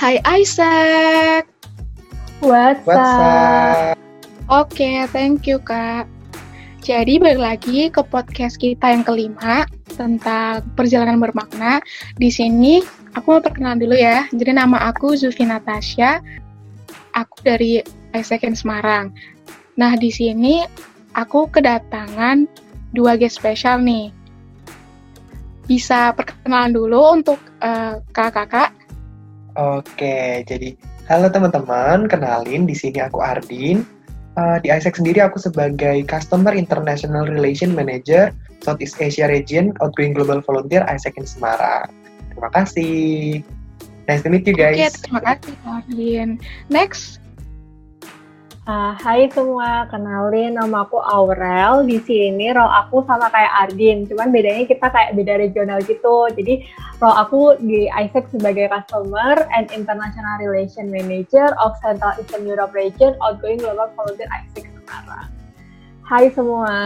Hai Isaac. What's, What's up? Oke, okay, thank you Kak. Jadi balik lagi ke podcast kita yang kelima tentang perjalanan bermakna. Di sini aku mau perkenalan dulu ya. Jadi nama aku Zulfi Natasha. Aku dari Isaac in Semarang. Nah, di sini aku kedatangan dua guest spesial nih. Bisa perkenalan dulu untuk uh, kakak-kakak. Oke, jadi halo teman-teman, kenalin di sini aku Ardin. Uh, di ISEC sendiri aku sebagai Customer International Relation Manager Southeast Asia Region Outgoing Global Volunteer ISEC in Semarang. Terima kasih. Nice to meet you guys. Oke, terima kasih Ardin. Next, Uh, hai semua, kenalin nama aku Aurel. Di sini role aku sama kayak Ardin, cuman bedanya kita kayak beda regional gitu. Jadi role aku di ISEC sebagai Customer and International Relation Manager of Central Eastern Europe Region Outgoing Global Volunteer ISEC Semarang. Hai semua,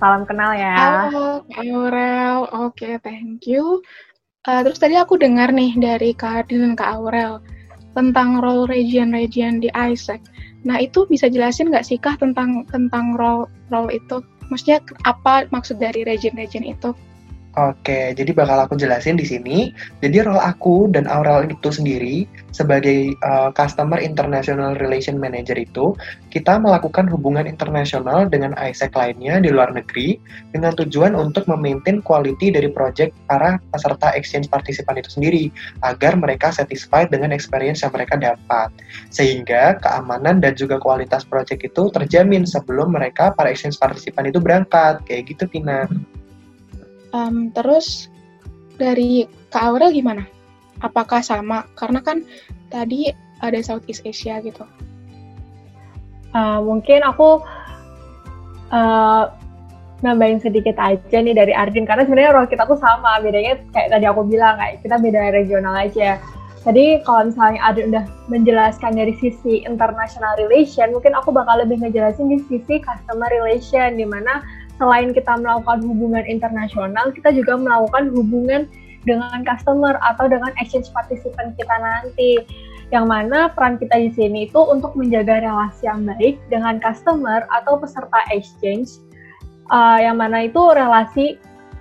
salam kenal ya. Halo Aurel, oke okay, thank you. Uh, terus tadi aku dengar nih dari Kak Ardin dan Kak Aurel tentang role region-region di ISEC Nah itu bisa jelasin nggak sih kah tentang tentang role role itu? Maksudnya apa maksud dari region-region itu? Oke, jadi bakal aku jelasin di sini. Jadi role aku dan Aurel itu sendiri sebagai uh, Customer International Relation Manager itu, kita melakukan hubungan internasional dengan ISEC lainnya di luar negeri dengan tujuan untuk memaintain quality dari project para peserta exchange partisipan itu sendiri agar mereka satisfied dengan experience yang mereka dapat. Sehingga keamanan dan juga kualitas project itu terjamin sebelum mereka para exchange partisipan itu berangkat. Kayak gitu, Pina. Um, terus dari Kak Aurel gimana? Apakah sama? Karena kan tadi ada Southeast Asia gitu. Uh, mungkin aku uh, nambahin sedikit aja nih dari Ardin karena sebenarnya role kita tuh sama bedanya kayak tadi aku bilang kayak kita beda regional aja tadi kalau misalnya Ardin udah menjelaskan dari sisi international relation mungkin aku bakal lebih ngejelasin di sisi customer relation di mana selain kita melakukan hubungan internasional, kita juga melakukan hubungan dengan customer atau dengan exchange participant kita nanti. Yang mana peran kita di sini itu untuk menjaga relasi yang baik dengan customer atau peserta exchange. Uh, yang mana itu relasi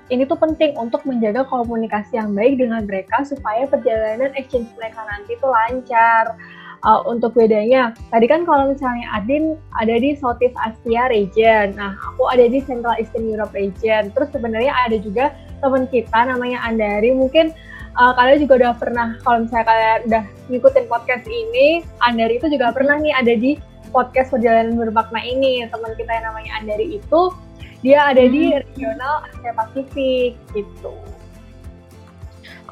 ini tuh penting untuk menjaga komunikasi yang baik dengan mereka supaya perjalanan exchange mereka nanti itu lancar uh, untuk bedanya, tadi kan kalau misalnya Adin ada di Southeast Asia region, nah aku ada di Central Eastern Europe region. Terus sebenarnya ada juga teman kita namanya Andari, mungkin uh, kalian juga udah pernah kalau misalnya kalian udah ngikutin podcast ini, Andari itu juga pernah nih ada di podcast perjalanan bermakna ini. Teman kita yang namanya Andari itu dia ada di hmm. regional Asia Pasifik gitu.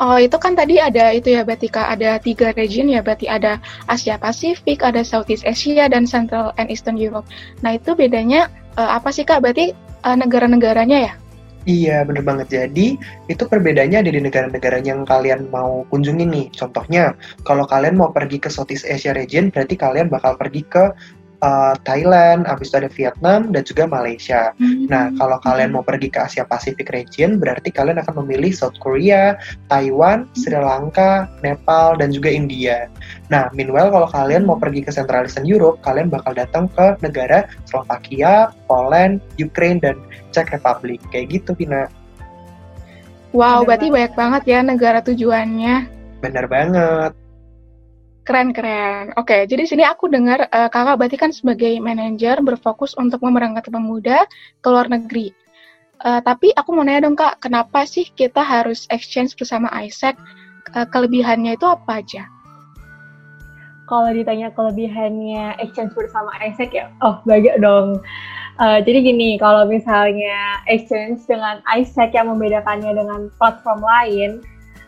Oh, itu kan tadi ada itu ya berarti Kak, ada tiga region ya, berarti ada Asia Pasifik, ada Southeast Asia, dan Central and Eastern Europe. Nah, itu bedanya uh, apa sih Kak? Berarti uh, negara-negaranya ya? Iya, bener banget. Jadi, itu perbedaannya ada di negara-negara yang kalian mau kunjungi nih. Contohnya, kalau kalian mau pergi ke Southeast Asia region, berarti kalian bakal pergi ke uh, Thailand, habis itu ada Vietnam dan juga Malaysia. Hmm. Nah, kalau kalian mau pergi ke Asia Pacific region, berarti kalian akan memilih South Korea, Taiwan, hmm. Sri Lanka, Nepal dan juga India. Nah, meanwhile kalau kalian mau pergi ke Central Eastern Europe, kalian bakal datang ke negara Slovakia, Poland, Ukraine dan Czech Republic. Kayak gitu, Vina. Wow, berarti banyak banget ya negara tujuannya. Bener banget. Keren keren. Oke, jadi sini aku dengar uh, kakak berarti kan sebagai manajer berfokus untuk memberangkatkan pemuda ke luar negeri. Uh, tapi aku mau nanya dong kak, kenapa sih kita harus exchange bersama Isaac? Uh, kelebihannya itu apa aja? Kalau ditanya kelebihannya exchange bersama Isaac ya, oh banyak dong. Uh, jadi gini, kalau misalnya exchange dengan Isaac yang membedakannya dengan platform lain,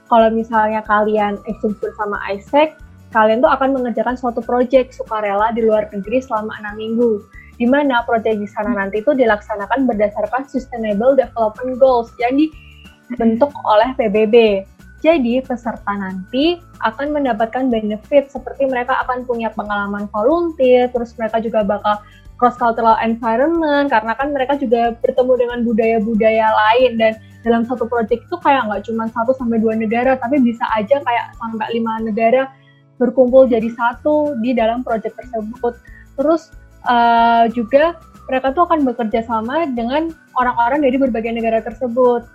kalau misalnya kalian exchange bersama Isaac, kalian tuh akan mengerjakan suatu proyek sukarela di luar negeri selama enam minggu, di mana proyek di sana nanti itu dilaksanakan berdasarkan Sustainable Development Goals yang dibentuk oleh PBB. Jadi peserta nanti akan mendapatkan benefit seperti mereka akan punya pengalaman volunteer, terus mereka juga bakal cross cultural environment karena kan mereka juga bertemu dengan budaya-budaya lain dan dalam satu proyek itu kayak nggak cuma satu sampai dua negara tapi bisa aja kayak sampai lima negara berkumpul jadi satu di dalam proyek tersebut. Terus uh, juga mereka tuh akan bekerja sama dengan orang-orang dari berbagai negara tersebut.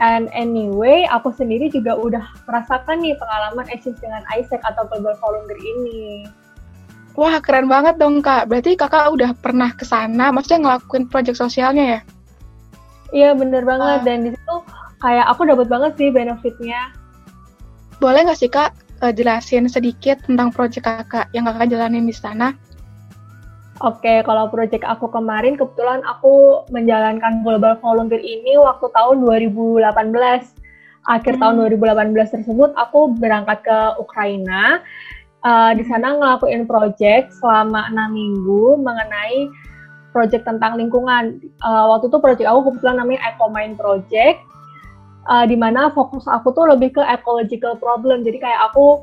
And anyway, aku sendiri juga udah merasakan nih pengalaman exchange dengan ISEC atau Global Volunteer ini. Wah, keren banget dong, Kak. Berarti Kakak udah pernah ke sana, maksudnya ngelakuin proyek sosialnya ya? Iya, bener banget. Uh. Dan di situ kayak aku dapat banget sih benefitnya. Boleh nggak sih, Kak, eh, jelasin sedikit tentang proyek Kakak yang Kakak jalanin di sana? Oke, kalau proyek aku kemarin kebetulan aku menjalankan Global Volunteer ini waktu tahun 2018. Akhir hmm. tahun 2018 tersebut aku berangkat ke Ukraina. Uh, di sana ngelakuin proyek selama enam minggu mengenai proyek tentang lingkungan. Uh, waktu itu proyek aku kebetulan namanya EcoMind Project, uh, di mana fokus aku tuh lebih ke ecological problem. Jadi kayak aku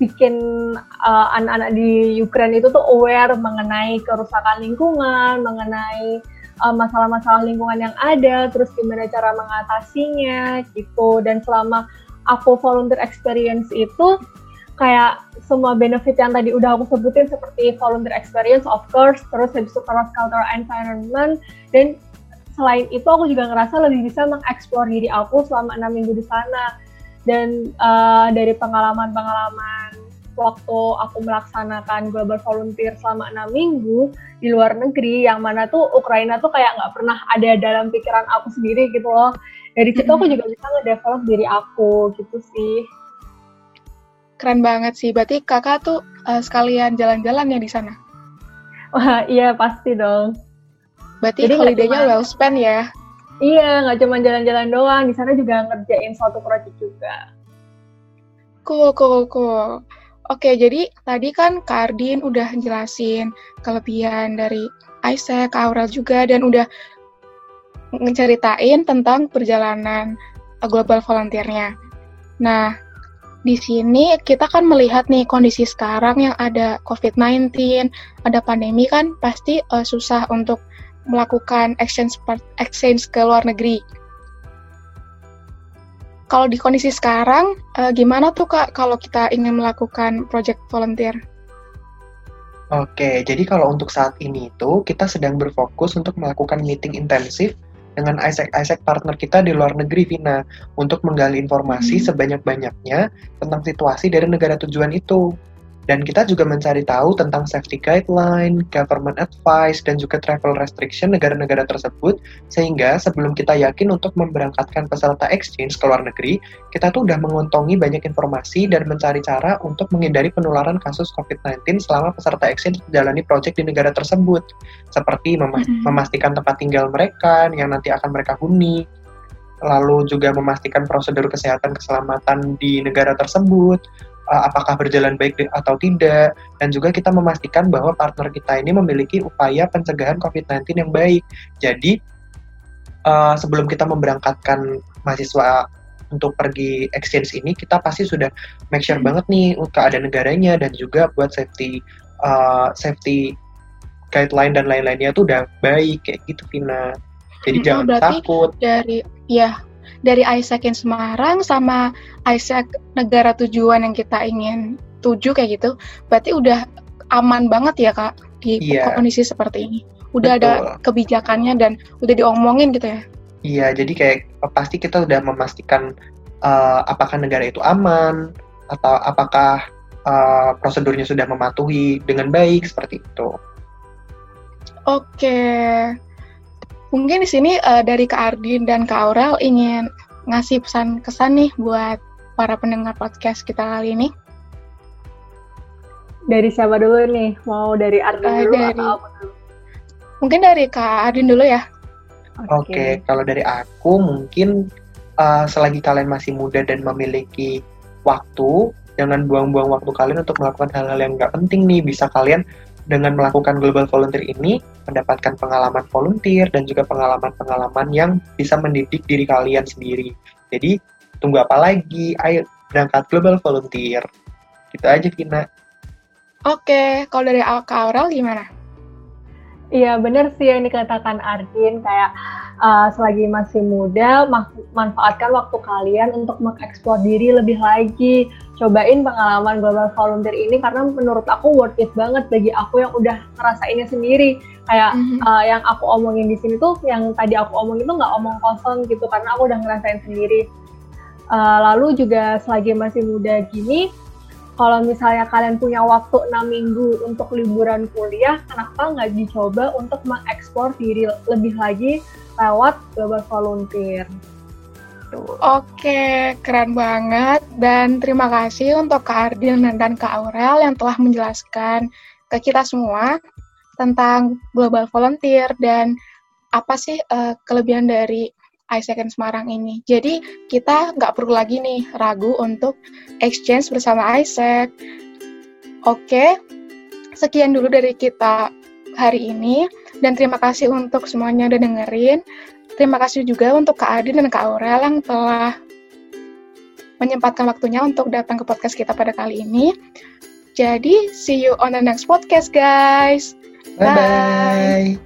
bikin uh, anak-anak di Ukraine itu tuh aware mengenai kerusakan lingkungan, mengenai uh, masalah-masalah lingkungan yang ada, terus gimana cara mengatasinya gitu. Dan selama aku volunteer experience itu kayak semua benefit yang tadi udah aku sebutin seperti volunteer experience of course, terus habis itu cross cultural environment dan selain itu aku juga ngerasa lebih bisa mengeksplor diri aku selama enam minggu di sana. Dan uh, dari pengalaman-pengalaman waktu aku melaksanakan global volunteer selama enam minggu di luar negeri yang mana tuh Ukraina tuh kayak nggak pernah ada dalam pikiran aku sendiri gitu loh. Dari situ aku juga bisa ngedevelop diri aku gitu sih. Keren banget sih. Berarti kakak tuh uh, sekalian jalan-jalan ya di sana? Wah iya pasti dong berarti Jadi holiday-nya well spent ya Iya, nggak cuma jalan-jalan doang, di sana juga ngerjain suatu proyek juga. Cool, cool, cool. Oke, jadi tadi kan Kak Ardin udah jelasin kelebihan dari Isaac, Kak Aurel juga, dan udah ngeceritain tentang perjalanan global volunteer-nya. Nah, di sini kita kan melihat nih kondisi sekarang yang ada COVID-19, ada pandemi kan pasti uh, susah untuk melakukan exchange exchange ke luar negeri. Kalau di kondisi sekarang, uh, gimana tuh kak kalau kita ingin melakukan project volunteer? Oke, jadi kalau untuk saat ini itu kita sedang berfokus untuk melakukan meeting intensif dengan ISEC-ISEC partner kita di luar negeri, Vina, untuk menggali informasi hmm. sebanyak-banyaknya tentang situasi dari negara tujuan itu. Dan kita juga mencari tahu tentang safety guideline, government advice, dan juga travel restriction negara-negara tersebut, sehingga sebelum kita yakin untuk memberangkatkan peserta exchange ke luar negeri, kita tuh udah mengontongi banyak informasi dan mencari cara untuk menghindari penularan kasus COVID-19 selama peserta exchange menjalani proyek di negara tersebut, seperti mm-hmm. memastikan tempat tinggal mereka yang nanti akan mereka huni, lalu juga memastikan prosedur kesehatan keselamatan di negara tersebut, apakah berjalan baik atau tidak, dan juga kita memastikan bahwa partner kita ini memiliki upaya pencegahan COVID-19 yang baik. Jadi, uh, sebelum kita memberangkatkan mahasiswa untuk pergi exchange ini, kita pasti sudah make sure banget nih keadaan negaranya dan juga buat safety uh, safety guideline dan lain-lainnya itu udah baik kayak gitu, Vina. Jadi hmm, jangan takut. Dari ya dari Isaac yang Semarang sama Isaac negara tujuan yang kita ingin tuju kayak gitu, berarti udah aman banget ya kak di yeah. kondisi seperti ini. Udah Betul. ada kebijakannya dan udah diomongin gitu ya. Iya, jadi kayak pasti kita udah memastikan uh, apakah negara itu aman atau apakah uh, prosedurnya sudah mematuhi dengan baik seperti itu. Oke, Mungkin di sini uh, dari Kak Ardin dan Kak Aurel ingin ngasih pesan kesan nih buat para pendengar podcast kita kali ini. Dari siapa dulu nih? Mau dari Ardin uh, dulu dari, atau apa dulu? Mungkin dari Kak Ardin dulu ya. Oke, okay. okay, kalau dari aku mungkin uh, selagi kalian masih muda dan memiliki waktu, jangan buang-buang waktu kalian untuk melakukan hal-hal yang nggak penting nih. Bisa kalian dengan melakukan global volunteer ini mendapatkan pengalaman volunteer dan juga pengalaman-pengalaman yang bisa mendidik diri kalian sendiri. Jadi tunggu apa lagi? Ayo berangkat global volunteer. Gitu aja Vina. Oke, kalau dari Kak Aurel gimana? Iya bener sih yang dikatakan Ardin kayak uh, selagi masih muda, ma manfaatkan waktu kalian untuk mengeksplor diri lebih lagi. Cobain pengalaman global volunteer ini karena menurut aku worth it banget bagi aku yang udah ngerasainnya sendiri. Kayak mm -hmm. uh, yang aku omongin di sini tuh, yang tadi aku omongin tuh nggak omong kosong gitu karena aku udah ngerasain sendiri. Uh, lalu juga selagi masih muda gini, kalau misalnya kalian punya waktu 6 minggu untuk liburan kuliah, kenapa nggak dicoba untuk mengeksplor diri lebih lagi lewat global volunteer? Oke, keren banget. Dan terima kasih untuk Kak Ardin dan Kak Aurel yang telah menjelaskan ke kita semua tentang global volunteer dan apa sih uh, kelebihan dari Isaac Semarang ini. Jadi kita nggak perlu lagi nih ragu untuk exchange bersama Isaac. Oke, sekian dulu dari kita hari ini dan terima kasih untuk semuanya udah dengerin. Terima kasih juga untuk Kak Adin dan Kak Aurel yang telah menyempatkan waktunya untuk datang ke podcast kita pada kali ini. Jadi, see you on the next podcast, guys. Bye-bye.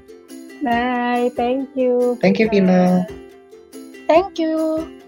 Bye. Thank you. Thank you, Vina. Thank you.